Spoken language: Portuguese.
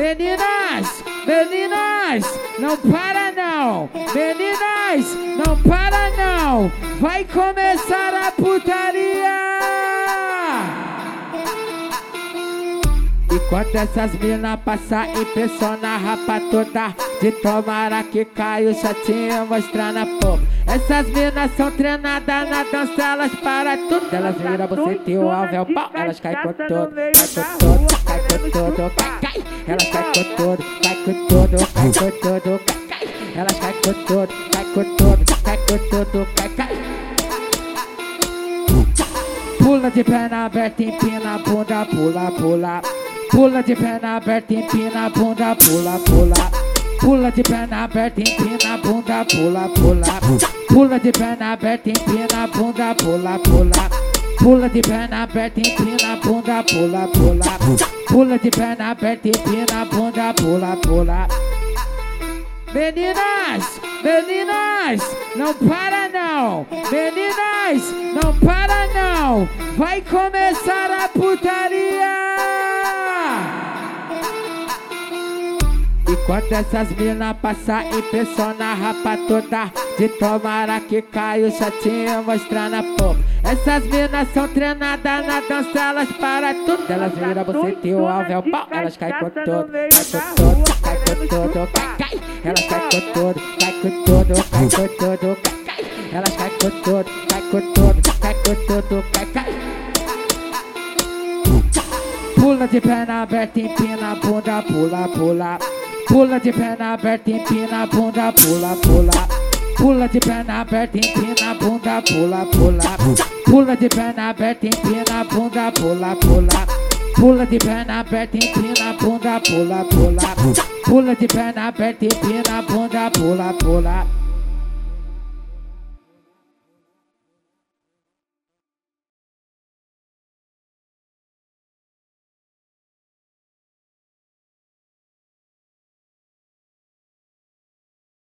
Meninas, meninas, não para não. Meninas, não para não. Vai começar a putaria. Enquanto essas minas passar, impressiona a rapa toda De tomara que caia o chatinho mostrando a pouco Essas minas são treinadas na dança, elas para tudo Elas viram você e o alvo é o pau Elas caem com tudo, cai com tudo, cai com tudo, cai, cai Elas caem com tudo, cai com tudo, cai com tudo, cai, cai Elas caem com tudo, cai com tudo, cai com tudo, cai, cai Pula de perna aberta, empina a bunda, pula, pula Pula de perna aberta, empina a bunda, pula, pula. Pula de perna aberta, empina a bunda, pula, pula. Pula de perna aberta, empina a bunda, pula, pula. Pula de perna aberta, empina a bunda, pula, pula. Pula de perna aberta, empina a bunda, pula, pula. Meninas, meninas, não para não. Meninas, não para não. Vai começar a putaria. Enquanto essas minas passar, impressiona a rapa toda De tomara que caia o chatinho mostrando a pouco Essas minas são treinadas na dança, elas para tudo. Elas viram você ter o alvo é o pau Elas caem com tudo, cai com tudo, cai com tudo, cai, cai Elas caem com tudo, cai com tudo, cai com tudo, cai, cai Elas caem com tudo, cai com tudo, cai com tudo, cai, cai Pula de perna aberta, empina a bunda, pula, pula Pula de perna aberta, empina a bunda, pula, pula. Pula de perna aberta, empina a bunda, pula, pula. Pula de perna aberta, empina a bunda, pula, pula. Pula de perna aberta, empina a bunda, pula, pula. Pula de perna aberta, empina a bunda, pula, pula.